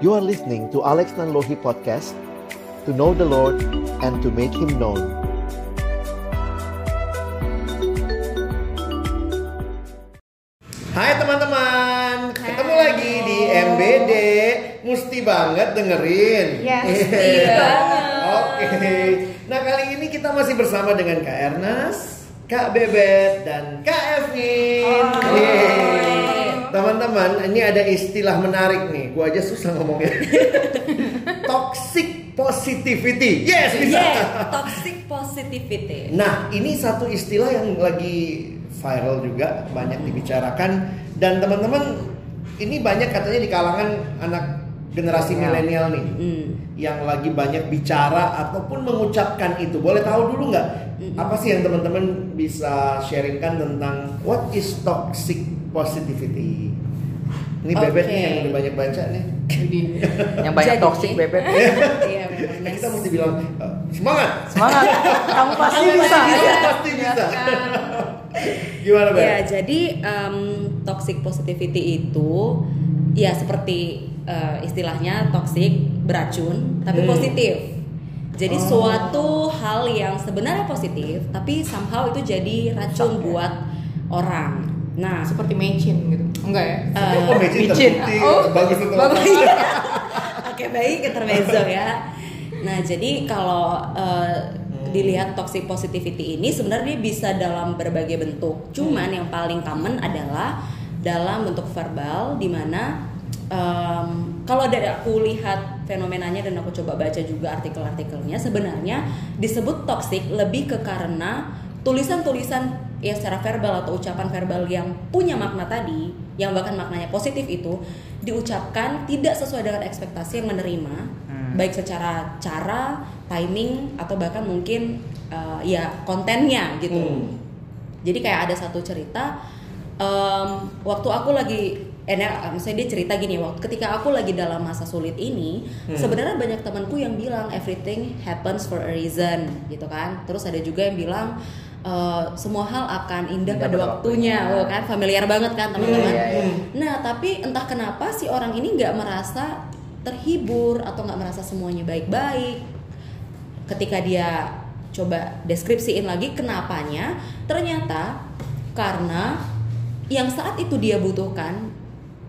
You are listening to Alex Nanlohi Podcast To know the Lord and to make Him known Hai teman-teman, ketemu lagi di MBD. Mesti banget dengerin. Yes, Iya. banget. Oke. Nah kali ini kita masih bersama dengan Kak Ernest, Kak Bebet, dan Kak Evin. Yeay. Teman-teman, ini ada istilah menarik nih. Gua aja susah ngomongnya. Toxic positivity. Yes, bisa. Yeah, toxic positivity. Nah, ini satu istilah yang lagi viral juga, banyak dibicarakan dan teman-teman ini banyak katanya di kalangan anak generasi milenial nih Hmm. yang lagi banyak bicara ataupun mengucapkan itu. Boleh tahu dulu nggak apa sih yang teman-teman bisa sharingkan tentang what is toxic positivity? Ini bebet Oke. nih yang udah banyak baca nih. yang banyak Jadi- toxic bebek Iya. Nah, kita mesti bilang "Eh, semangat. semangat kamu pasti Kamu bisa pasti bisa. Pasti bisa. Gimana, Beb? Ya, jadi em, toxic positivity itu ya seperti eh, istilahnya toxic beracun tapi Hmm. positif. Jadi Oh. suatu hal yang sebenarnya positif tapi somehow itu jadi racun buat orang. Nah, seperti mecin gitu. Enggak ya? Eh, Oh, terbukti Oh, bagus untuk bagus. Oke baik intermezzo ya. Nah jadi kalau eh, dilihat toxic positivity ini sebenarnya bisa dalam berbagai bentuk. Cuman yang paling common adalah dalam bentuk verbal, di mana em, kalau dari aku lihat fenomenanya dan aku coba baca juga artikel-artikelnya, sebenarnya disebut toxic lebih ke karena tulisan-tulisan ya secara verbal atau ucapan verbal yang punya makna tadi, yang bahkan maknanya positif itu diucapkan tidak sesuai dengan ekspektasi yang menerima, baik secara cara, timing atau bahkan mungkin uh, ya kontennya gitu. Hmm. Jadi kayak ada satu cerita em, waktu aku lagi eh nah, maksudnya dia cerita gini waktu ketika aku lagi dalam masa sulit ini Hmm. sebenarnya banyak temanku yang bilang everything happens for a reason gitu kan terus ada juga yang bilang eh, semua hal akan indah Indah pada waktunya waktunya. oh, kan? Familiar banget kan teman-teman? Iya, iya, nah tapi entah kenapa si orang ini nggak merasa terhibur atau nggak merasa semuanya baik-baik. Ketika dia coba deskripsiin lagi kenapanya ternyata karena yang saat itu dia butuhkan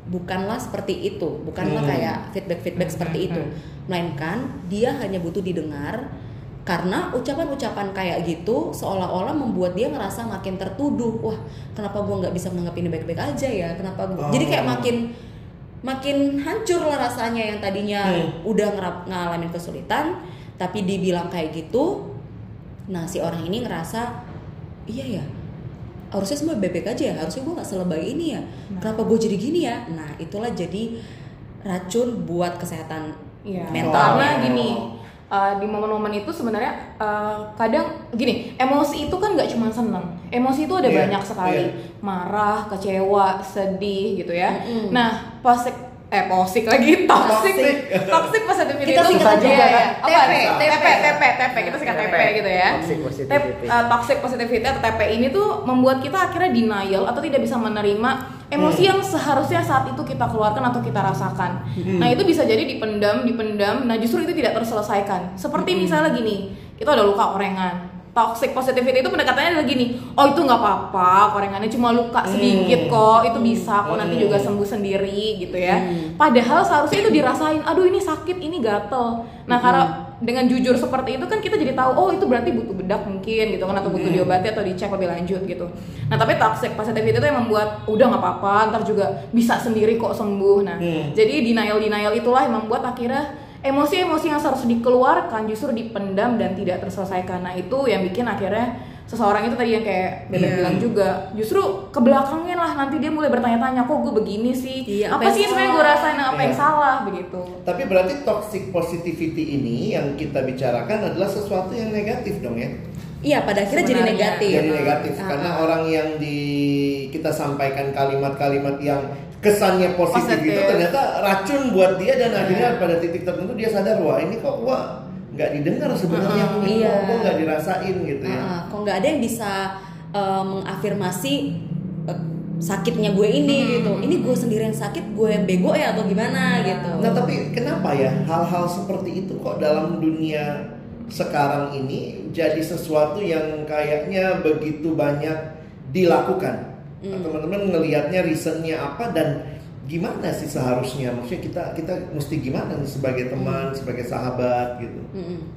bukanlah seperti itu. Bukanlah Hmm. kayak feedback feedback seperti itu. melainkan dia hanya butuh didengar karena ucapan-ucapan kayak gitu seolah-olah membuat dia ngerasa makin tertuduh. Wah kenapa gua nggak bisa menganggap ini baik-baik aja ya? Kenapa gua? Jadi kayak Oh. makin makin hancur lah rasanya yang tadinya Hmm. udah ngerap ngalamin kesulitan. Tapi dibilang kayak gitu nah si orang ini ngerasa iya ya harusnya semua bebek aja ya harusnya gue nggak selebay ini ya. Kenapa gue jadi gini ya? Nah itulah jadi racun buat kesehatan Iya. mental. Karena gini, uh, di momen-momen itu sebenarnya uh, kadang gini, emosi itu kan nggak cuma seneng. Emosi itu ada Iya, banyak sekali, iya. marah, kecewa, sedih gitu ya. Mm-mm. Nah, posik eh posik lagi toxic Toxic. positivity Kita itu singkat aja iya. apa TP, TP TP TP kita singkat TP gitu ya Toxic positivity. Tep- uh, toxic positivity atau TP ini tuh membuat kita akhirnya denial atau tidak bisa menerima emosi Hmm. yang seharusnya saat itu kita keluarkan atau kita rasakan. Hmm. Nah itu bisa jadi dipendam, dipendam. Nah justru itu tidak terselesaikan. Seperti misalnya gini, kita ada luka orengan. Toxic positivity itu pendekatannya adalah gini, oh itu nggak apa-apa, korengannya cuma luka sedikit kok, itu bisa kok nanti Hmm. juga sembuh sendiri gitu ya. Padahal seharusnya itu dirasain, aduh ini sakit, ini gatel. Nah karena dengan jujur seperti itu kan kita jadi tahu, oh itu berarti butuh bedak mungkin gitu kan atau butuh diobati atau dicek lebih lanjut gitu. Nah tapi toxic positivity itu yang membuat udah nggak apa-apa, ntar juga bisa sendiri kok sembuh. Nah Hmm. jadi denial denial itulah yang membuat akhirnya emosi-emosi yang seharusnya dikeluarkan justru dipendam dan tidak terselesaikan. Nah itu yang bikin akhirnya seseorang itu tadi yang kayak Bebek Iya. bilang juga justru ke belakangnya lah nanti dia mulai bertanya-tanya kok gue begini sih Iya, apa, sih sebenarnya gue rasain apa yang Iya. salah begitu Tapi berarti toxic positivity ini yang kita bicarakan adalah sesuatu yang negatif dong ya. iya pada akhirnya jadi negatif Jadi negatif Ah, karena ah. orang yang di kita sampaikan kalimat-kalimat yang kesannya positif, Positif. itu ternyata racun buat dia dan Iya. akhirnya pada titik tertentu dia sadar wah ini kok gua nggak didengar sebenarnya Ah, ini iya. kok gua nggak dirasain gitu ya. Ah, ah. kok nggak ada yang bisa eh, mengafirmasi eh, sakitnya gue ini gitu ini gue sendiri yang sakit gue yang bego ya atau gimana gitu Nah tapi kenapa ya hal-hal seperti itu kok dalam dunia sekarang ini jadi sesuatu yang kayaknya begitu banyak dilakukan? Hmm. Teman-teman ngelihatnya reasonnya apa dan gimana sih seharusnya? Maksudnya kita kita mesti gimana nih sebagai teman, sebagai sahabat gitu? Mm-mm.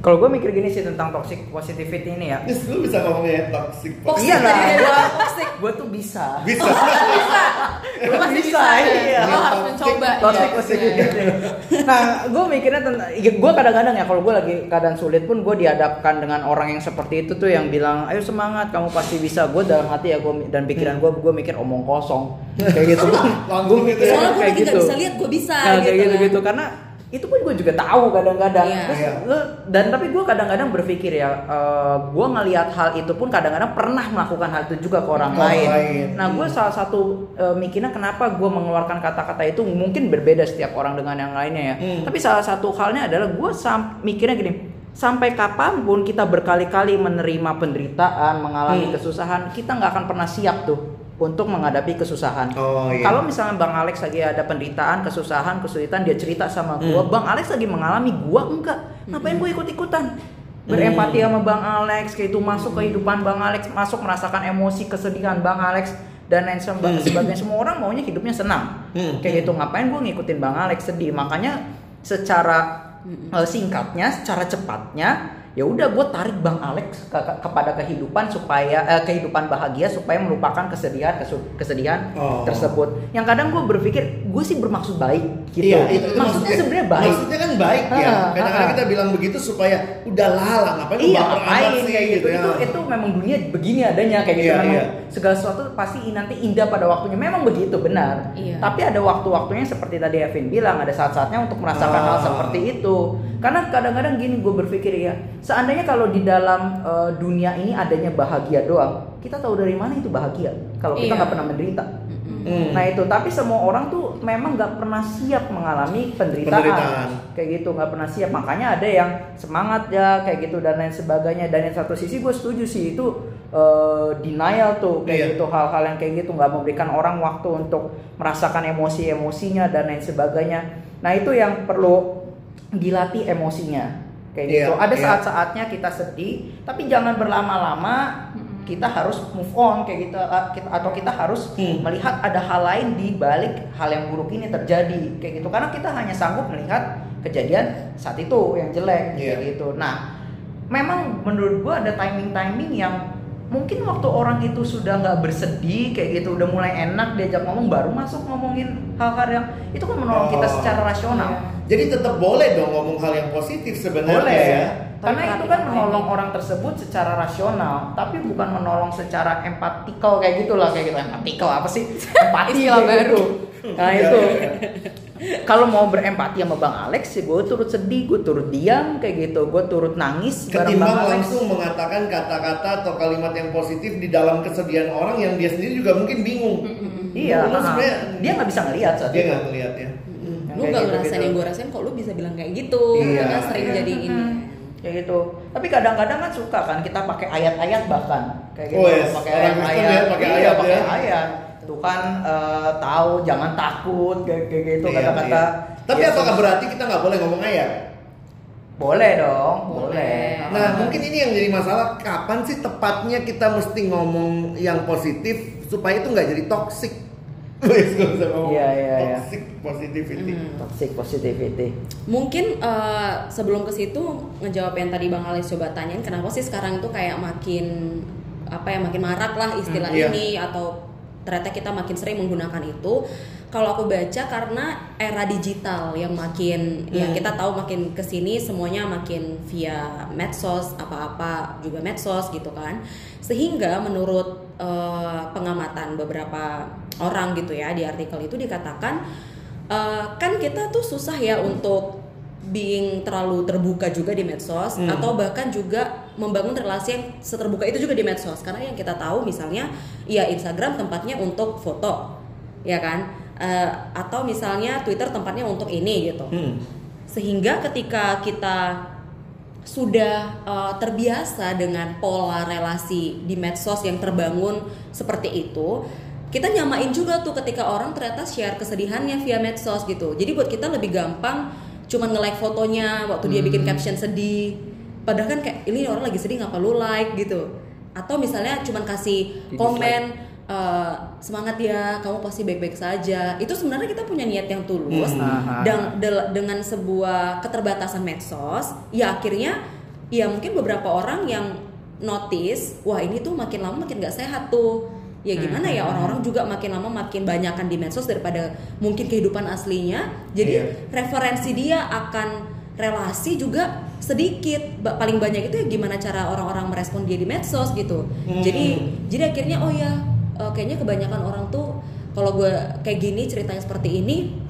Kalau gue mikir gini sih tentang toxic positivity ini ya. Terus lu bisa ngomongnya toxic Toxic Iya lah, ada toxic. gua tuh bisa. Bisa. Lu masih bisa, iya. Lo harus mencoba. Toxic ya. positivity. Nah, gue mikirnya tentang, gue kadang-kadang ya kalau gue lagi keadaan sulit pun gue dihadapkan dengan orang yang seperti itu tuh yang bilang, ayo semangat, kamu pasti bisa. Gue dalam hati ya gue dan pikiran gue, gue mikir omong kosong, kayak gitu. Langsung gitu ya. soalnya gue kayak lagi nggak gitu. bisa lihat gue bisa Nah, gitu kayak gitu kan. gitu karena itu pun gue juga tahu kadang-kadang Iya. Terus Iya. lu- dan tapi gue kadang-kadang berpikir ya eh, gue ngelihat hal itu pun kadang-kadang pernah melakukan hal itu juga ke orang Orang lain. lain. nah gue salah satu eh, mikirnya kenapa gue mengeluarkan kata-kata itu mungkin berbeda setiap orang dengan yang lainnya ya Hmm. tapi salah satu halnya adalah gue sam- mikirnya gini sampai kapan pun kita berkali-kali menerima penderitaan mengalami Hmm. kesusahan kita nggak akan pernah siap tuh untuk menghadapi kesusahan Oh, iya. kalau misalnya Bang Alex lagi ada penderitaan, kesusahan, kesulitan, dia cerita sama gua, Hmm. Bang Alex lagi mengalami, gua enggak. Ngapain gue ikut-ikutan? Berempati sama Bang Alex, kayak itu masuk kehidupan Bang Alex, masuk merasakan emosi kesedihan Bang Alex dan lain Hmm. sebagainya. Semua orang maunya hidupnya senang. Hmm. Kayak gitu, ngapain gue ngikutin Bang Alex sedih? Makanya secara eh, singkatnya, secara cepatnya ya udah gue tarik bang Alex ke- ke- kepada kehidupan supaya eh, kehidupan bahagia supaya melupakan kesedihan kesu- kesedihan Oh. tersebut yang kadang gue berpikir gue sih bermaksud baik gitu Iya, itu, itu maksudnya sebenarnya baik Maksudnya kan baik ya. Kadang-kadang ah. kita bilang begitu supaya udah lah ngapain iya baper amat ngapain sih kayak gitu ya. itu itu memang dunia begini adanya kayak gitu Iya, memang iya. segala sesuatu pasti nanti indah pada waktunya memang begitu benar Iya. tapi ada waktu-waktunya seperti tadi Evin bilang ada saat-saatnya untuk merasakan Ah. hal seperti itu karena kadang-kadang gini gue berpikir ya seandainya kalau di dalam eh, dunia ini adanya bahagia doang kita tahu dari mana itu bahagia kalau kita Iya. nggak pernah menderita Hmm. Nah itu, tapi semua orang tuh memang nggak pernah siap mengalami penderitaan, Penderitaan. kayak gitu nggak pernah siap. Makanya ada yang semangat ya kayak gitu dan lain sebagainya. Dan yang satu sisi gue setuju sih itu eh, denial tuh kayak Iya. gitu hal-hal yang kayak gitu nggak memberikan orang waktu untuk merasakan emosi-emosinya dan lain sebagainya. Nah itu yang perlu dilatih emosinya kayak Iya, gitu. Ada iya. saat-saatnya kita sedih, tapi jangan berlama-lama. Kita harus move on kayak gitu kita- atau kita harus Hmm. melihat ada hal lain di balik hal yang buruk ini terjadi kayak gitu karena kita hanya sanggup melihat kejadian saat itu yang jelek Iya. kayak gitu. Nah, memang menurut gua ada timing-timing yang mungkin waktu orang itu sudah nggak bersedih kayak gitu udah mulai enak diajak ngomong baru masuk ngomongin hal-hal yang itu kan menolong kita Oh. secara rasional. Iya. Jadi tetap boleh dong ngomong hal yang positif sebenarnya Boleh ya. Karena itu kan menolong orang tersebut secara rasional, tapi bukan menolong secara empatikal kayak gitulah kayak gitu. Empatikal apa sih? Empati kayak baru. gitu. Nah Iya, itu. iya, Kalau mau berempati sama Bang Alex sih gue turut sedih, gue turut diam kayak gitu, gue turut nangis bareng Bang Ketimbang Alex. langsung mengatakan kata-kata atau kalimat yang positif di dalam kesedihan orang yang dia sendiri juga mungkin bingung. Iya, sebenarnya- dia nggak bisa ngelihat saat Dia itu. nggak ngeliat ya. Yang lu gak ngerasain yang gue rasain kok lu bisa bilang kayak gitu Iya. karena sering Iya. jadi ini kayak gitu. Tapi kadang-kadang kan suka kan kita pakai ayat-ayat bahkan kayak gitu, Oh, yes. pakai ayat-ayat, ya, pakai iya, ayat pakai ya. ayat. Tuhan eh, tahu jangan takut kayak kayak gitu Iya, kata-kata. iya. Tapi Yesus. apakah berarti kita nggak boleh ngomong ayat? Boleh dong, Boleh. boleh. Nah, mungkin ini yang jadi masalah. Kapan sih tepatnya kita mesti ngomong yang positif supaya itu nggak jadi toxic? Wes, gak usah ngomong Iya, iya, iya. toxic positivity. Hmm. toxic positivity. mungkin eh, sebelum ke situ ngejawab yang tadi bang Alex coba tanyain kenapa sih sekarang itu kayak makin apa ya makin marak lah istilah Hmm, iya. ini atau ternyata kita makin sering menggunakan itu kalau aku baca karena era digital yang makin ya Hmm. kita tahu makin ke sini semuanya makin via medsos apa-apa juga medsos gitu kan sehingga menurut eh, pengamatan beberapa orang gitu ya di artikel itu dikatakan eh, kan kita tuh susah ya untuk being terlalu terbuka juga di medsos Hmm. atau bahkan juga membangun relasi yang seterbuka itu juga di medsos karena yang kita tahu misalnya ya Instagram tempatnya untuk foto ya kan Eh, atau misalnya Twitter tempatnya untuk ini gitu Hmm. sehingga ketika kita sudah eh, terbiasa dengan pola relasi di medsos yang terbangun seperti itu kita nyamain juga tuh ketika orang ternyata share kesedihannya via medsos gitu. Jadi buat kita lebih gampang cuman nge-like fotonya waktu dia bikin caption sedih. Padahal kan kayak ini orang lagi sedih ngapa lu like gitu. Atau misalnya cuman kasih Di komen eh, semangat ya, kamu pasti baik-baik saja. Itu sebenarnya kita punya niat yang tulus Hmm. Dan del- dengan sebuah keterbatasan medsos, ya akhirnya ya mungkin beberapa orang yang notice, wah ini tuh makin lama makin gak sehat tuh. Ya gimana ya Hmm. orang-orang juga makin lama makin banyakan di medsos daripada mungkin kehidupan aslinya. Jadi Iya. referensi dia akan relasi juga sedikit. Paling banyak itu ya gimana cara orang-orang merespon dia di medsos gitu. Hmm. Jadi jadi akhirnya oh ya kayaknya kebanyakan orang tuh kalau gue kayak gini ceritanya seperti ini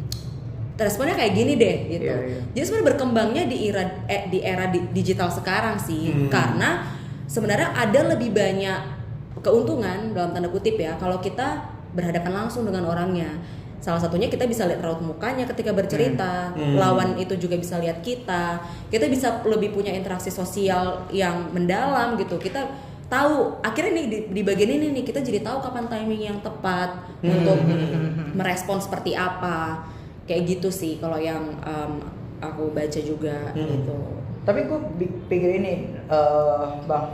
responnya kayak gini deh gitu. Iya, iya. Jadi sebenarnya berkembangnya di era eh, di era di- digital sekarang sih Hmm. karena sebenarnya ada lebih banyak keuntungan dalam tanda kutip ya kalau kita berhadapan langsung dengan orangnya. Salah satunya kita bisa lihat raut mukanya ketika bercerita, Hmm. lawan itu juga bisa lihat kita. Kita bisa lebih punya interaksi sosial yang mendalam gitu. Kita tahu akhirnya nih di, di bagian ini nih kita jadi tahu kapan timing yang tepat untuk merespon seperti apa. Kayak gitu sih kalau yang em, aku baca juga Hmm. gitu. Tapi gue pikir ini, eh, bang,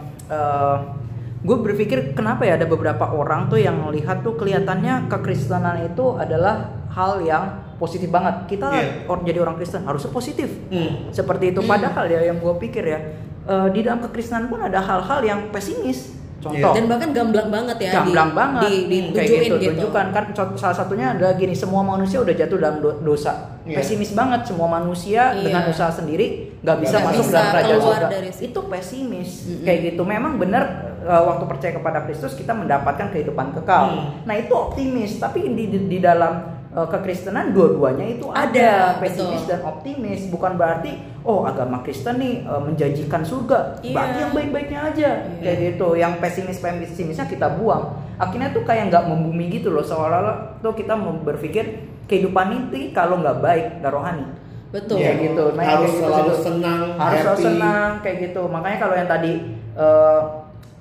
gue berpikir kenapa ya ada beberapa orang tuh yang melihat tuh kelihatannya kekristenan itu adalah hal yang positif banget. Kita Iya. or- jadi orang Kristen harusnya positif. Hmm. Seperti itu. Padahal ya yang gue pikir ya eh, di dalam kekristenan pun ada hal-hal yang pesimis. Contoh. Dan bahkan gamblang banget ya gamblang di, banget di, Hmm, kayak ditunjukin gitu, gitu. tunjukkan kan salah satunya adalah gini semua manusia udah jatuh dalam do- dosa Iya. pesimis banget semua manusia Iya. dengan usaha sendiri nggak bisa Nggak masuk bisa dalam kerajaan surga itu pesimis Mm-mm. kayak gitu memang benar uh, waktu percaya kepada Kristus kita mendapatkan kehidupan kekal Hmm. nah itu optimis tapi di, di, di dalam uh, kekristenan dua-duanya itu ada, Ada, pesimis betul. dan optimis bukan berarti oh agama Kristen nih uh, menjanjikan surga Iya. berarti yang baik-baiknya aja kayak gitu yang pesimis pesimisnya kita buang akhirnya tuh kayak nggak membumi gitu loh seolah-olah tuh kita berpikir kehidupan ini kalau nggak baik nggak rohani Betul. Kayak gitu. Nah, harus kayak gitu selalu gitu. senang, harus selalu happy. senang kayak gitu makanya kalau yang tadi eh,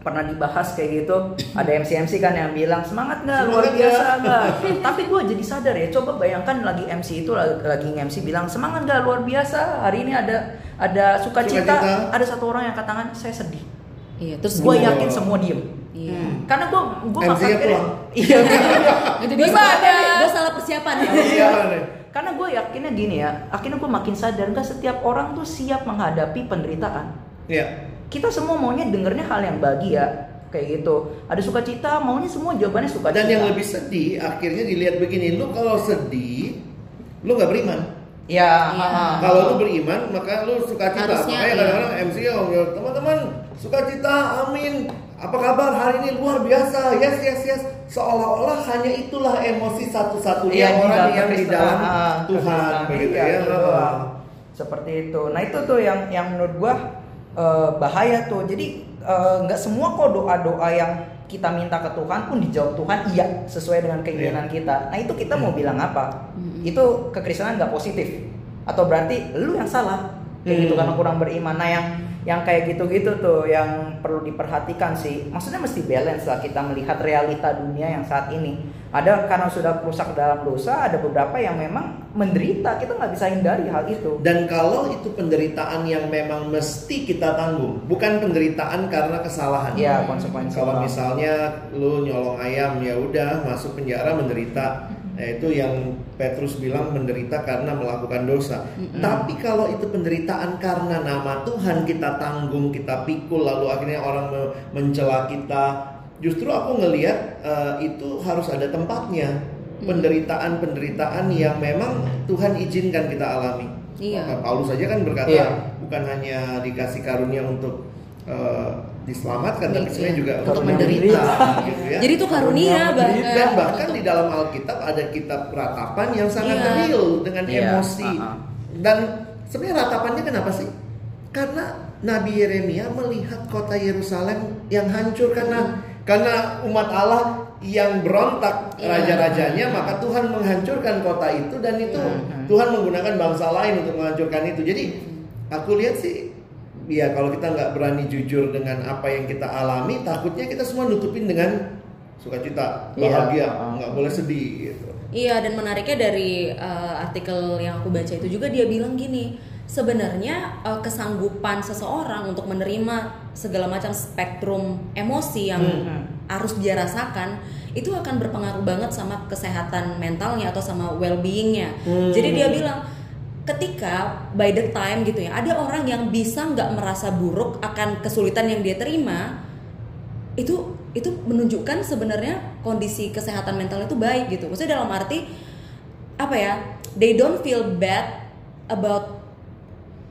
pernah dibahas kayak gitu ada MC MC kan yang bilang semangat nggak luar biasa nggak?" tapi gue jadi sadar ya coba bayangkan lagi MC itu lagi, lagi MC bilang semangat nggak luar biasa hari ini ada ada sukacita Sukacita. ada satu orang yang angkat tangan saya sedih Iya, terus gue yakin semua diem Iya. karena gue gue MC-nya pulang. iya Itu Gue gue salah persiapan. Iya. nih. karena gue yakinnya gini ya akhirnya gue makin sadar nggak setiap orang tuh siap menghadapi penderitaan Iya. Kita semua maunya dengernya hal yang bahagia kayak gitu ada sukacita maunya semua jawabannya sukacita Dan yang lebih sedih akhirnya dilihat begini, lu kalau sedih, lu nggak beriman. ya Iya. ha. Kalau lu beriman, maka lu sukacita. Makanya iya. kadang-kadang MC ya, teman-teman sukacita, amin. Apa kabar hari ini luar biasa? Yes, yes, yes. Seolah-olah hanya itulah emosi satu-satunya di orang yang di dalam Tuhan, begitu Iya, ya. doang. seperti itu nah itu tuh yang yang menurut gua eh, bahaya tuh. Jadi eh, nggak semua kok doa doa yang kita minta ke Tuhan pun dijawab Tuhan iya sesuai dengan keinginan kita. Nah itu kita mau bilang apa? Itu kekristenan nggak positif. Atau berarti lu yang salah kayak gitu Hmm. karena kurang beriman nah yang yang kayak gitu-gitu tuh yang perlu diperhatikan sih maksudnya mesti balance lah kita melihat realita dunia yang saat ini ada karena sudah rusak dalam dosa ada beberapa yang memang menderita kita nggak bisa hindari hal itu Dan kalau itu penderitaan yang memang mesti kita tanggung, bukan penderitaan karena kesalahan. ya konsekuensi Kalau misalnya lu nyolong ayam ya udah masuk penjara menderita. Nah, itu yang Petrus bilang menderita karena melakukan dosa. Tapi kalau itu penderitaan karena nama Tuhan kita tanggung, kita pikul lalu akhirnya orang me- mencela kita. Justru aku ngelihat eh, itu harus ada tempatnya. Penderitaan-penderitaan yang memang Tuhan izinkan kita alami. Iya. Maka Paulus saja kan berkata Iya. bukan hanya dikasih karunia untuk eh, diselamatkan tapi Iya. sebenarnya juga Untuk menderita. gitu ya. Jadi itu karunia bahkan. dan bahkan di dalam Alkitab ada kitab ratapan yang sangat Iya. real dengan Iya, emosi. uh-uh. Dan sebenarnya ratapannya kenapa sih? Karena Nabi Yeremia melihat kota Yerusalem yang hancur karena karena umat Allah yang berontak Iya. raja-rajanya maka Tuhan menghancurkan kota itu dan itu Mhm. Tuhan menggunakan bangsa lain untuk menghancurkan itu. Jadi aku lihat sih ya kalau kita nggak berani jujur dengan apa yang kita alami takutnya kita semua nutupin dengan sukacita, Iya. bahagia, Heeh. nggak boleh sedih gitu. Iya dan menariknya dari uh, artikel yang aku baca itu juga dia bilang gini sebenarnya uh, kesanggupan seseorang untuk menerima segala macam spektrum emosi yang harus dia rasakan itu akan berpengaruh banget sama kesehatan mentalnya atau sama well-beingnya. Jadi dia bilang ketika by the time gitu ya ada orang yang bisa nggak merasa buruk akan kesulitan yang dia terima itu itu menunjukkan sebenarnya kondisi kesehatan mental itu baik gitu. Maksudnya dalam arti apa ya? They don't feel bad about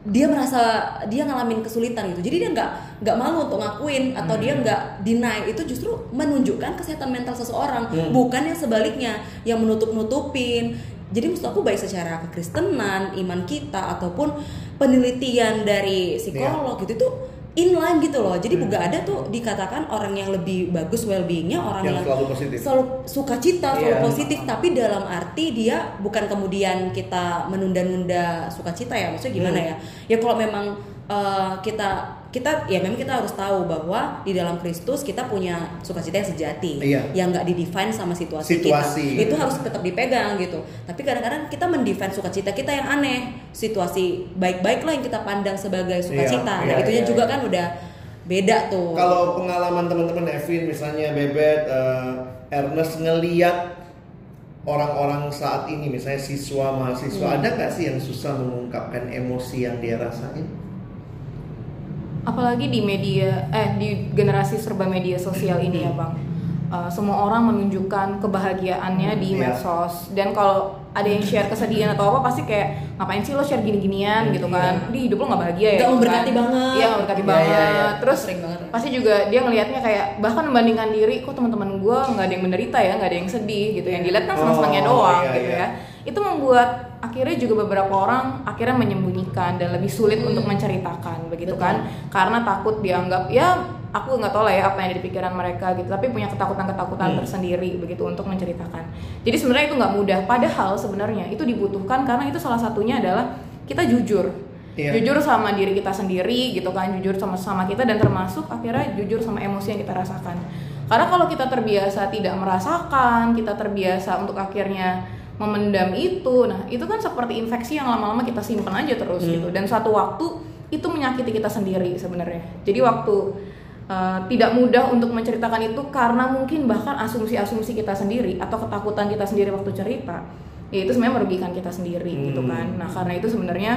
dia merasa dia ngalamin kesulitan gitu. Jadi dia nggak nggak malu untuk ngakuin atau dia nggak deny itu justru menunjukkan kesehatan mental seseorang, bukan yang sebaliknya yang menutup-nutupin. Jadi maksud aku baik secara kekristenan, iman kita ataupun penelitian dari psikolog gitu itu inline gitu loh. Jadi juga ada tuh dikatakan orang yang lebih bagus well-beingnya orang Yang yang, selalu positif. selalu sukacita, selalu Iya. positif, tapi dalam arti dia bukan kemudian kita menunda-nunda sukacita ya. Maksudnya gimana Hmm. ya? Ya kalau memang uh, kita kita ya memang kita harus tahu bahwa di dalam Kristus kita punya sukacita yang sejati Iya. yang nggak didefine sama situasi, Situasi. kita. Itu harus tetap dipegang gitu. Tapi kadang-kadang kita mendefine sukacita kita yang aneh. Situasi baik-baik lah yang kita pandang sebagai sukacita. Iya, nah, iya, itunya iya, juga iya. kan udah beda tuh. Kalau pengalaman teman-teman Evin misalnya Bebet, eh, Ernest ngeliat orang-orang saat ini misalnya siswa mahasiswa Hmm. ada nggak sih yang susah mengungkapkan emosi yang dia rasain? Apalagi di media eh di generasi serba media sosial ini ya bang Uh, semua orang menunjukkan kebahagiaannya di Iya. medsos dan kalau ada yang share kesedihan atau apa pasti kayak ngapain sih lo share gini-ginian gitu kan di hidup lo nggak bahagia ya Nggak gitu memberkati kan. banget. iya nggak memberkati Iya, banget iya, iya. terus Sering banget pasti juga dia ngelihatnya kayak bahkan membandingkan diri kok teman-teman gue nggak ada yang menderita ya nggak ada yang sedih gitu yang dilihat kan senang-senangnya Oh, doang iya, gitu iya. ya itu membuat akhirnya juga beberapa orang akhirnya menyembunyikan dan lebih sulit untuk menceritakan begitu Betul. kan karena takut dianggap ya aku nggak tahu lah ya apa yang ada di pikiran mereka gitu. Tapi punya ketakutan-ketakutan Hmm. tersendiri begitu untuk menceritakan. Jadi sebenarnya itu nggak mudah. Padahal sebenarnya itu dibutuhkan karena itu salah satunya adalah kita jujur. Iya. jujur sama diri kita sendiri gitu kan? Jujur sama sama kita dan termasuk akhirnya jujur sama emosi yang kita rasakan. Karena kalau kita terbiasa tidak merasakan kita terbiasa untuk akhirnya memendam itu. Nah itu kan seperti infeksi yang lama-lama kita simpan aja terus gitu. Dan suatu waktu itu menyakiti kita sendiri sebenarnya. Jadi waktu uh, tidak mudah untuk menceritakan itu karena mungkin bahkan asumsi-asumsi kita sendiri atau ketakutan kita sendiri waktu cerita ya itu sebenarnya merugikan kita sendiri gitu Hmm. kan. Nah karena itu sebenarnya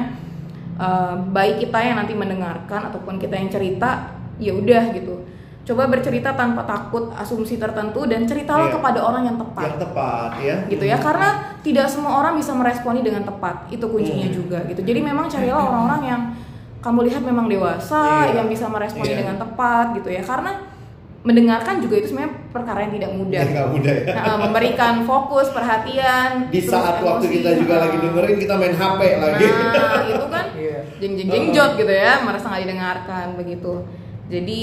uh, baik kita yang nanti mendengarkan ataupun kita yang cerita ya udah gitu coba bercerita tanpa takut asumsi tertentu dan ceritalah Iya. kepada orang yang tepat Yang tepat ya. gitu ya karena tidak semua orang bisa meresponi dengan tepat itu kuncinya Hmm. juga gitu jadi memang carilah orang-orang yang kamu lihat memang dewasa Iya. yang bisa meresponi Iya. dengan tepat gitu ya karena mendengarkan juga itu sebenarnya perkara yang tidak mudah Ya, mudah ya. Nah, memberikan fokus perhatian Di saat waktu emosi. kita juga lagi dengerin kita main HP lagi. nah itu kan Iya. jeng jeng jeng jot gitu ya merasa nggak didengarkan begitu jadi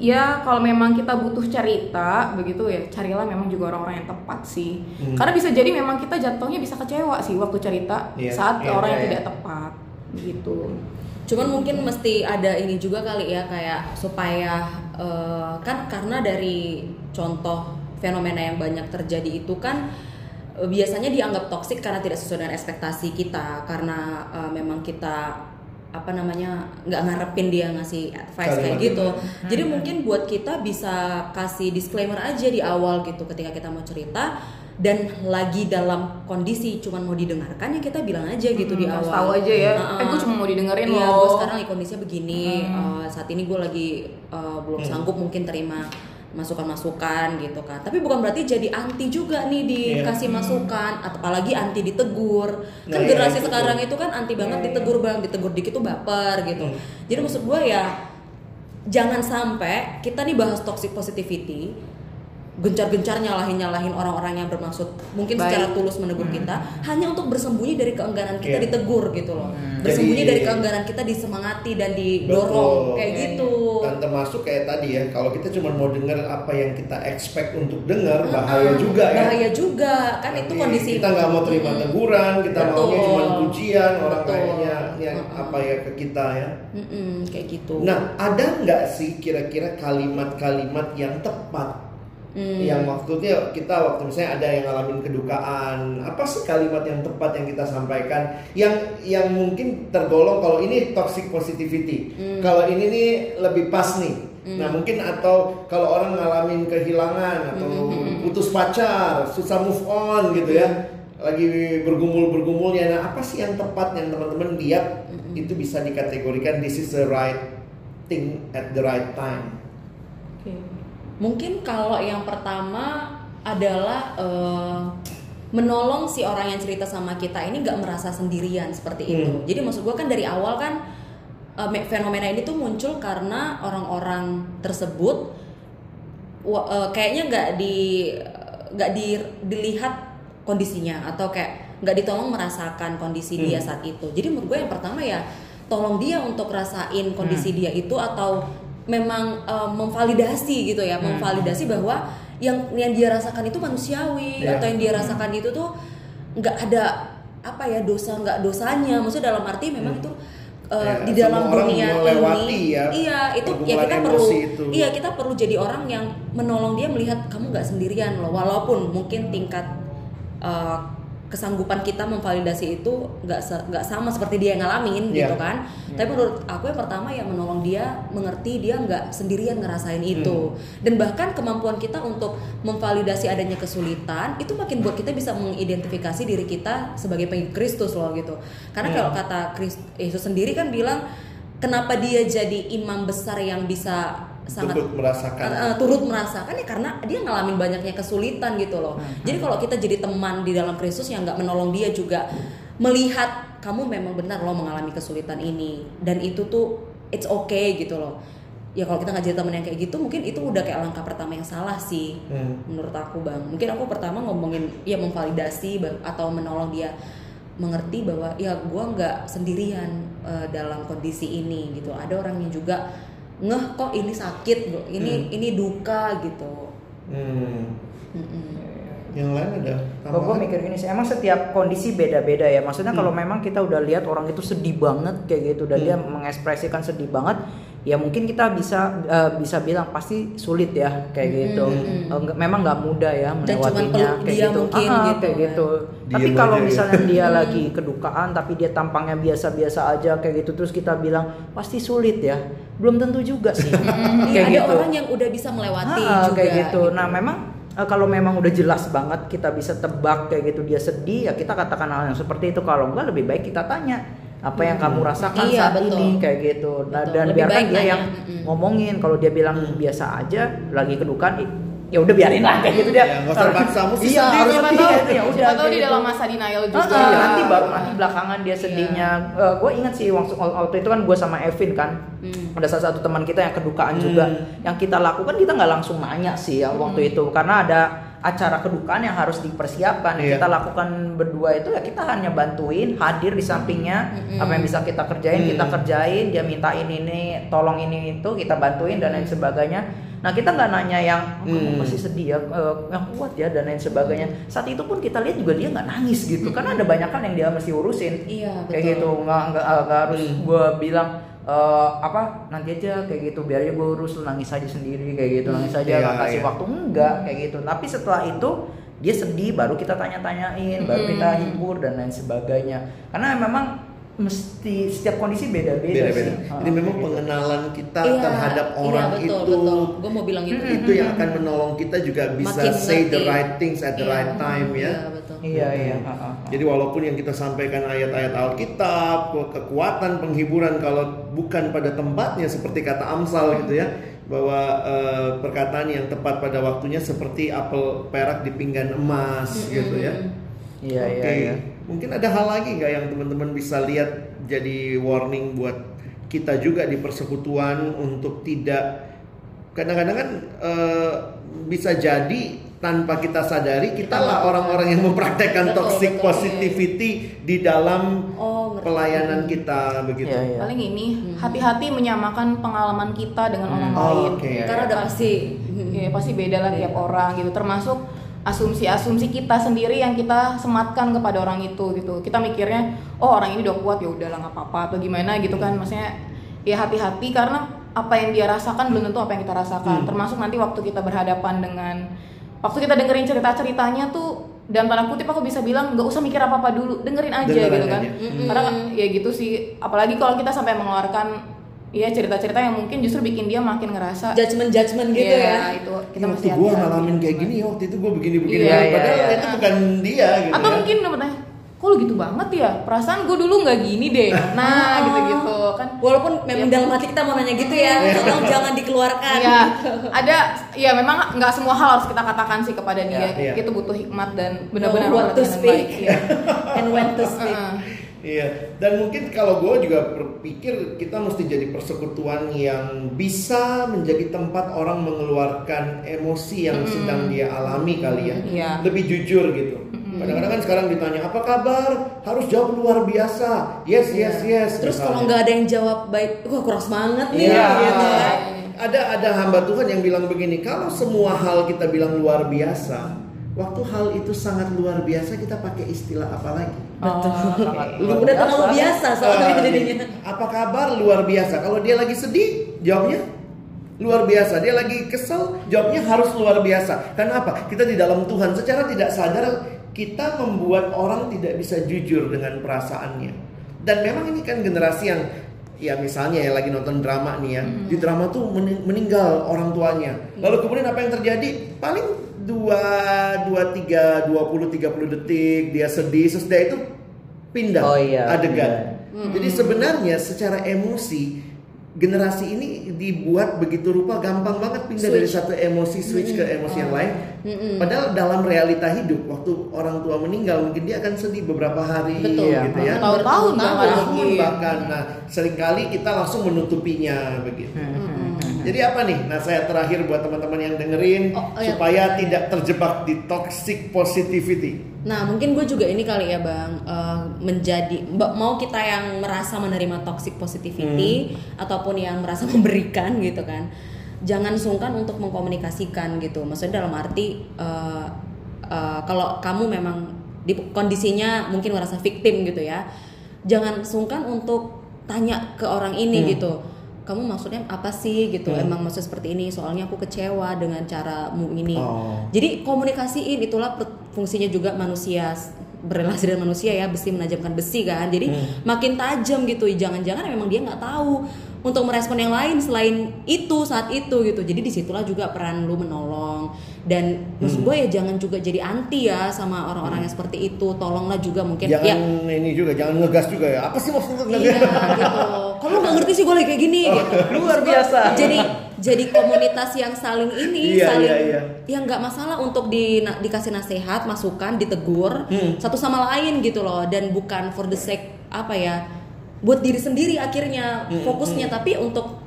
ya kalau memang kita butuh cerita begitu ya carilah memang juga orang-orang yang tepat sih. Hmm. karena bisa jadi memang kita jatuhnya bisa kecewa sih waktu cerita Iya, saat iya, orang yang iya, tidak tepat begitu. Cuman mungkin mesti ada ini juga kali ya kayak supaya eh, kan karena dari contoh fenomena yang banyak terjadi itu kan eh, biasanya dianggap toksik karena tidak sesuai dengan ekspektasi kita. Karena eh, memang kita apa namanya nggak ngarepin dia ngasih advice kayak Kalimat gitu. itu. Jadi mungkin buat kita bisa kasih disclaimer aja di awal gitu ketika kita mau cerita dan lagi dalam kondisi cuman mau didengarkan ya kita bilang aja gitu di Hmm, awal. kasih tahu aja ya Nah, eh gue cuma mau didengerin Iya, loh gue sekarang lagi kondisinya begini. eh, saat ini gue lagi eh, belum Hmm. sanggup mungkin terima masukan-masukan gitu kan. Tapi bukan berarti jadi anti juga nih dikasih masukan, atau apalagi anti ditegur. Nah, Kan iya, generasi itu sekarang itu kan anti banget Iya, ditegur bang, ditegur dikit tuh baper gitu. Hmm. Jadi maksud gue ya jangan sampai kita nih bahas toxic positivity gencar-gencar nyalahin-nyalahin orang-orang yang bermaksud mungkin Baik. secara tulus menegur kita hanya untuk bersembunyi dari keengganan kita Iya. ditegur gitu loh Hmm. bersembunyi Jadi- dari keengganan kita disemangati dan didorong Betul. kayak gitu Dan termasuk kayak tadi ya, kalau kita cuma mau dengar apa yang kita expect untuk dengar, bahaya juga ya. bahaya juga kan itu Nanti kondisi kita nggak mau terima teguran, kita Betul. maunya cuma pujian orang Betul. kayaknya yang Mm-mm. apa ya ke kita ya. Mm-mm, kayak gitu Nah, ada nggak sih kira-kira kalimat-kalimat yang tepat Hmm. yang waktunya kita waktu misalnya ada yang ngalamin kedukaan apa sih kalimat yang tepat yang kita sampaikan yang yang mungkin tergolong kalau ini toxic positivity. Hmm. kalau ini nih lebih pas nih. Nah mungkin atau kalau orang ngalamin kehilangan atau Hmm, putus pacar susah move on gitu ya. Lagi bergumul bergumulnya nah apa sih yang tepat yang teman-teman lihat Hmm, itu bisa dikategorikan this is the right thing at the right time. Mungkin kalau yang pertama adalah eh, menolong si orang yang cerita sama kita ini nggak merasa sendirian seperti itu. Hmm. Jadi maksud gue kan dari awal kan me- fenomena ini tuh muncul karena orang-orang tersebut eh, kayaknya nggak di nggak di, dilihat kondisinya atau kayak nggak ditolong merasakan kondisi dia Hmm. saat itu. Jadi menurut gue yang pertama ya tolong dia untuk rasain Hmm. kondisi dia itu atau memang eh, memvalidasi gitu ya, Hmm. memvalidasi bahwa yang yang dia rasakan itu manusiawi Iya. atau yang dia rasakan itu tuh nggak ada apa ya dosa nggak dosanya. Maksudnya dalam arti memang itu eh, Ya, di dalam dunia ini, ya iya itu ya kita perlu, itu. iya kita perlu jadi orang yang menolong dia melihat kamu nggak sendirian loh, walaupun mungkin tingkat eh, kesanggupan kita memvalidasi itu nggak se- nggak sama seperti dia yang ngalamin Iya. gitu kan. Tapi menurut aku yang pertama ya menolong dia mengerti dia nggak sendirian ngerasain itu. Dan bahkan kemampuan kita untuk memvalidasi adanya kesulitan itu makin buat kita bisa mengidentifikasi diri kita sebagai pengikut Kristus loh gitu. Karena Iya. kalau kata Kristus Yesus sendiri kan bilang kenapa dia jadi imam besar yang bisa sangat turut merasakan Uh, uh, turut merasakan ya karena dia ngalamin banyaknya kesulitan gitu loh. Jadi kalau kita jadi teman di dalam Kristus yang nggak menolong dia juga melihat kamu memang benar loh mengalami kesulitan ini dan itu tuh it's okay gitu loh. Ya kalau kita nggak jadi teman yang kayak gitu mungkin itu udah kayak langkah pertama yang salah sih Hmm. menurut aku bang. Mungkin aku pertama ngomongin ya memvalidasi atau menolong dia mengerti bahwa ya gua nggak sendirian uh, dalam kondisi ini gitu. Ada orang yang juga ngeh kok ini sakit bro, ini ini duka gitu. Hmm. Mm-mm. yang lain ada Kalau gue mikir gini sih, emang setiap kondisi beda-beda ya. Maksudnya Hmm. kalau memang kita udah lihat orang itu sedih banget kayak gitu dan Hmm. dia mengekspresikan sedih banget, ya mungkin kita bisa eh, bisa bilang pasti sulit ya kayak gitu. Hmm. Eh, nggak- memang nggak mudah ya melewatinya kayak dia gitu. mungkin Ah, gitu kayak kan. gitu. Tapi kalau ya. misalnya dia lagi kedukaan tapi dia tampangnya biasa-biasa aja kayak gitu terus kita bilang pasti sulit ya. Belum tentu juga sih. Iya, kayak ada gitu. orang yang udah bisa melewati Ah, juga. kayak gitu. Nah, memang eh, kalau memang udah jelas banget kita bisa tebak kayak gitu dia sedih ya kita katakan hal yang seperti itu. Kalau enggak lebih baik kita tanya apa yang kamu rasakan Iya, saat betul. ini kayak gitu. Nah, Betul. dan Lebih biarkan dia nanya. yang Mm-mm. ngomongin kalau dia bilang biasa aja lagi kedukaan i- ya udah biarin lah kayak gitu dia. Ya, nggak usah paksa, mesti Iya, harus siapa tahu gitu, ya udah. siapa tahu kayak di gitu. dalam masa denial juga ah, nanti baru nanti belakangan dia sedihnya. gue ingat sih waktu, waktu itu kan gue sama Evin kan, Hmm. ada salah satu teman kita yang kedukaan Hmm. juga. Yang kita lakukan kita nggak langsung nanya sih ya waktu itu karena ada acara kedukaan yang harus dipersiapkan. Yang Iya. Kita lakukan berdua itu ya kita hanya bantuin, hadir di sampingnya. Mm-mm. Apa yang bisa kita kerjain kita Hmm. kerjain. Dia minta ini ini, tolong ini itu kita bantuin dan lain sebagainya. Nah kita nggak nanya yang oh, kamu Hmm. masih sedih ya, eh, yang kuat ya dan lain sebagainya. Saat itu pun kita lihat juga dia nggak nangis gitu, karena ada banyak kan yang dia mesti urusin. Iya, Kayak betul. gitu, nggak nggak nggak harus Hmm. gue bilang eh, apa nanti aja kayak gitu, biar aja gue urus lu nangis aja sendiri kayak gitu, nangis aja Iya, nggak kasih iya. waktu enggak kayak gitu. Tapi setelah itu dia sedih, baru kita tanya-tanyain, baru kita hibur dan lain sebagainya. Karena memang mesti setiap kondisi beda-beda beda-beda. sih. Jadi memang gitu. pengenalan kita Iya, terhadap iya, orang betul, itu betul. Gue mau bilang itu. itu yang akan menolong kita juga bisa Makin say the ngerti. right things at the Iya. right time ya. Iya, betul. Iya. Jadi walaupun yang kita sampaikan ayat-ayat Alkitab, ke- kekuatan penghiburan kalau bukan pada tempatnya seperti kata Amsal gitu ya, bahwa eh, perkataan yang tepat pada waktunya seperti apel perak di pinggan emas gitu ya. Iya iya Oke. iya. Mungkin ada hal lagi nggak yang teman-teman bisa lihat jadi warning buat kita juga di persekutuan untuk tidak kadang-kadang kan eh, bisa jadi tanpa kita sadari kita lah orang-orang yang mempraktekkan Betul, toxic betul. positivity di dalam Oh, ngerti. pelayanan kita begitu. Iya, iya. paling ini hati-hati menyamakan pengalaman kita dengan orang Oh, lain. Karena udah pasti. ya pasti beda lah tiap orang gitu termasuk asumsi-asumsi kita sendiri yang kita sematkan kepada orang itu gitu kita mikirnya oh orang ini udah kuat ya udahlah nggak apa-apa atau gimana gitu kan maksudnya ya hati-hati karena apa yang dia rasakan belum tentu apa yang kita rasakan. Termasuk nanti waktu kita berhadapan dengan waktu kita dengerin cerita-ceritanya tuh dalam tanda kutip aku bisa bilang nggak usah mikir apa-apa dulu, dengerin aja Dengerin gitu kan. aja. Karena ya gitu sih, apalagi kalau kita sampai mengeluarkan ya cerita-cerita yang mungkin justru bikin dia makin ngerasa judgement judgement gitu Iya, ya. itu kita mesti waktu gue ngalamin kayak gini ya waktu itu gue begini begini Iya, iya, padahal iya. itu bukan dia gitu atau ya. mungkin dapetnya kok lu gitu banget ya? Perasaan gue dulu nggak gini deh. Nah gitu-gitu kan walaupun memang Ya. dalam hati kita mau nanya gitu ya tolong jangan dikeluarkan Iya, ada ya memang nggak semua hal harus kita katakan sih kepada dia. Iya, iya. Itu butuh hikmat dan benar-benar Know what to pengertian yang speak baik, iya. and when to speak Heeh. Iya, dan mungkin kalau gue juga berpikir kita mesti jadi persekutuan yang bisa menjadi tempat orang mengeluarkan emosi yang sedang dia alami kali ya. Iya. Lebih jujur gitu. Kadang-kadang kan sekarang ditanya apa kabar, harus jawab luar biasa. Yes, yes, yes. terus misalnya. kalau nggak ada yang jawab baik wah kurang semangat nih Iya. gitu ya. Ada ada hamba Tuhan yang bilang begini, kalau semua hal kita bilang luar biasa, waktu hal itu sangat luar biasa kita pakai istilah apa lagi? Betul. Lu udah terlalu biasa soalnya Ah, jadinya Apa kabar luar biasa? Kalau dia lagi sedih, jawabnya luar biasa. Dia lagi kesel, jawabnya harus luar biasa. Karena apa? Kita di dalam Tuhan secara tidak sadar kita membuat orang tidak bisa jujur dengan perasaannya. Dan memang ini kan generasi yang ya misalnya ya lagi nonton drama nih ya. Di drama tuh mening- meninggal orang tuanya. Lalu kemudian apa yang terjadi? Paling dua dua tiga dua puluh tiga puluh detik dia sedih sesudah itu pindah Oh iya, adegan. Jadi sebenarnya secara emosi generasi ini dibuat begitu rupa gampang banget pindah dari satu emosi switch ke emosi yang lain. Padahal dalam realita hidup waktu orang tua meninggal mungkin dia akan sedih beberapa hari Betul. gitu ya. Bertahun-tahun Bertahun-tahun bahkan. Nah, sering kali kita langsung menutupinya begitu. Jadi apa nih? Nasihat terakhir buat teman-teman yang dengerin Oh, oh, ya. supaya tidak terjebak di toxic positivity? Nah mungkin gue juga ini kali ya bang. Eh, menjadi mau kita yang merasa menerima toxic positivity ataupun yang merasa memberikan gitu kan jangan sungkan untuk mengkomunikasikan gitu. Maksudnya dalam arti eh, eh, kalau kamu memang di kondisinya mungkin merasa victim gitu ya jangan sungkan untuk tanya ke orang ini gitu kamu maksudnya apa sih gitu? Emang maksud seperti ini? Soalnya aku kecewa dengan caramu ini. Oh. jadi komunikasiin itulah fungsinya juga manusia berrelasi dengan manusia ya. Besi menajamkan besi kan. Jadi makin tajam gitu. Jangan-jangan memang dia nggak tahu untuk merespon yang lain selain itu saat itu gitu jadi di situlah juga peran lu menolong dan maksud gue ya jangan juga jadi anti ya sama orang-orang yang seperti itu tolonglah juga mungkin Jangan ya ini juga, jangan ngegas juga ya. Apa sih maksudnya Iya gitu. Kalau nggak ngerti sih gue lagi kayak gini gitu. luar biasa. Jadi jadi komunitas yang saling ini Iya, saling iya, iya. yang nggak masalah untuk di, na- dikasih nasihat, masukan, ditegur Hmm. satu sama lain gitu loh dan bukan for the sake apa ya buat diri sendiri akhirnya Hmm, fokusnya tapi untuk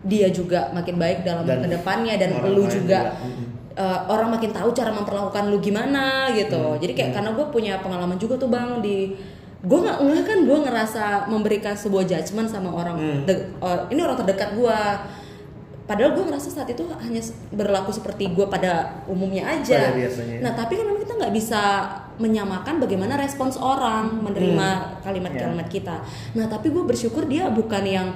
dia juga makin baik dalam Dan ke depannya dan lu juga. Hmm. uh, orang makin tahu cara memperlakukan lu gimana gitu. Jadi kayak karena gue punya pengalaman juga tuh bang di gue nggak nggak kan gue ngerasa memberikan sebuah judgement sama orang de- uh, ini orang terdekat gue. Padahal gue ngerasa saat itu hanya berlaku seperti gue pada umumnya aja. Pada biasanya. Nah tapi kan memang kita nggak bisa menyamakan bagaimana respons orang menerima kalimat-kalimat kita. Nah tapi gue bersyukur dia bukan yang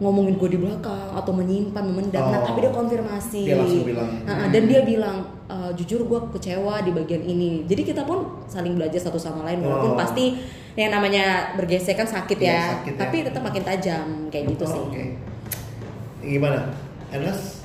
ngomongin gue di belakang atau menyimpan memendam. Nah Oh. tapi dia konfirmasi. Dia langsung bilang. Nah, dan dia bilang "E, jujur gue kecewa di bagian ini. Jadi kita pun saling belajar satu sama lain walaupun Oh. pasti yang namanya bergesek kan sakit Iya, ya. sakit ya. Tapi tetap makin tajam kayak gitu Oh, sih. Oke. Gimana? Enes?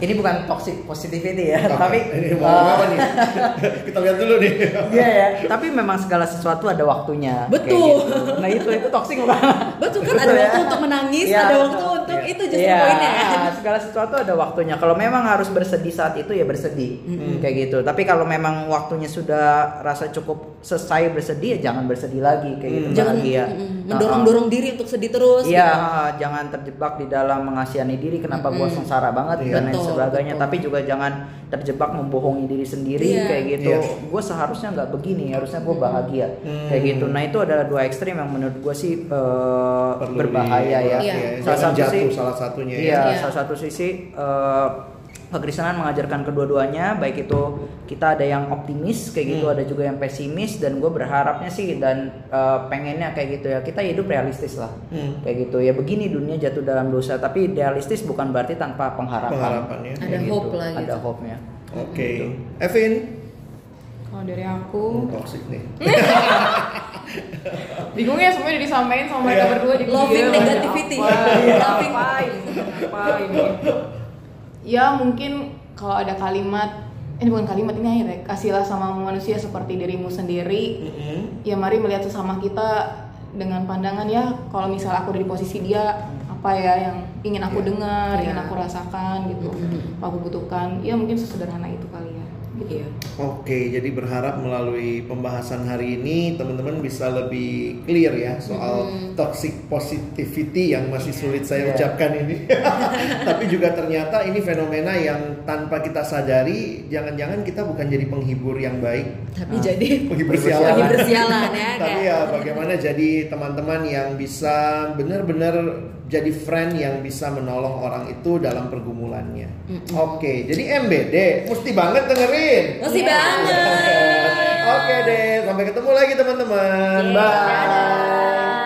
Ini bukan toxic positivity ya, tapi ini mau apa nih? Kita lihat dulu nih. Iya ya, tapi memang segala sesuatu ada waktunya. Betul. gitu. Nah itu itu toxic bukan? Betul kan ada Betul ya? waktu untuk menangis, Iya, ada betul. waktu untuk Iya. itu justru Iya, poinnya kan. segala sesuatu ada waktunya. Kalau memang harus bersedih saat itu ya bersedih, kayak gitu. Tapi kalau memang waktunya sudah rasa cukup selesai bersedih ya jangan bersedih lagi, kayak gitu. Jangan bahagia. Mm, mendorong-dorong diri untuk sedih terus. Iya, gitu. jangan terjebak di dalam mengasihani diri. Kenapa gua sengsara banget Iya. dan lain sebagainya. betul. Tapi juga jangan terjebak membohongi diri sendiri Iya. kayak gitu. Iya. Gue seharusnya nggak begini, harusnya gue bahagia kayak gitu. Nah itu adalah dua ekstrim yang menurut gue sih Perlu berbahaya di- ya. Iya. Jangan Salah satu jatuh sih- salah satunya Iya, ya. Iya. salah satu sisi eh, kekristenan mengajarkan kedua-duanya baik itu kita ada yang optimis kayak gitu Hmm. ada juga yang pesimis dan gue berharapnya sih dan eh, pengennya kayak gitu ya kita hidup realistis lah Hmm. kayak gitu ya begini dunia jatuh dalam dosa tapi realistis bukan berarti tanpa pengharapan Pengharapan ya. Ada Kayak hope lah ada gitu. hope-nya Oke. Evin. Kalau dari aku, Toxic nih. bingung ya semuanya disampaikan sama mereka Iya. berdua jadi Loving negativity. apa. Loving apa ini? Apa ini? Ya mungkin kalau ada kalimat ini bukan kalimat ini akhirnya kasihlah sama manusia seperti dirimu sendiri Mm-mm. ya mari melihat sesama kita dengan pandangan ya kalau misal aku ada di posisi dia apa ya yang ingin aku Iya. dengar Iya. ingin aku rasakan gitu Mhm. apa aku butuhkan ya mungkin sesederhana itu ya gitu. Iya. Oke, jadi berharap melalui pembahasan hari ini teman-teman bisa lebih clear ya soal toxic positivity yang masih sulit saya Iya. ucapkan ini. Tapi juga ternyata ini fenomena yang tanpa kita sadari, jangan-jangan kita bukan jadi penghibur yang baik, Tapi Ah. jadi penghibur sialan. lagi bersialan ya Tapi ya bagaimana jadi teman-teman yang bisa benar-benar jadi friend yang bisa menolong orang itu dalam pergumulannya. Oke, jadi MBD mesti banget dengerin. Masih Iya. banget. Oke deh, sampai ketemu lagi teman-teman. Iya. Bye. Dadah.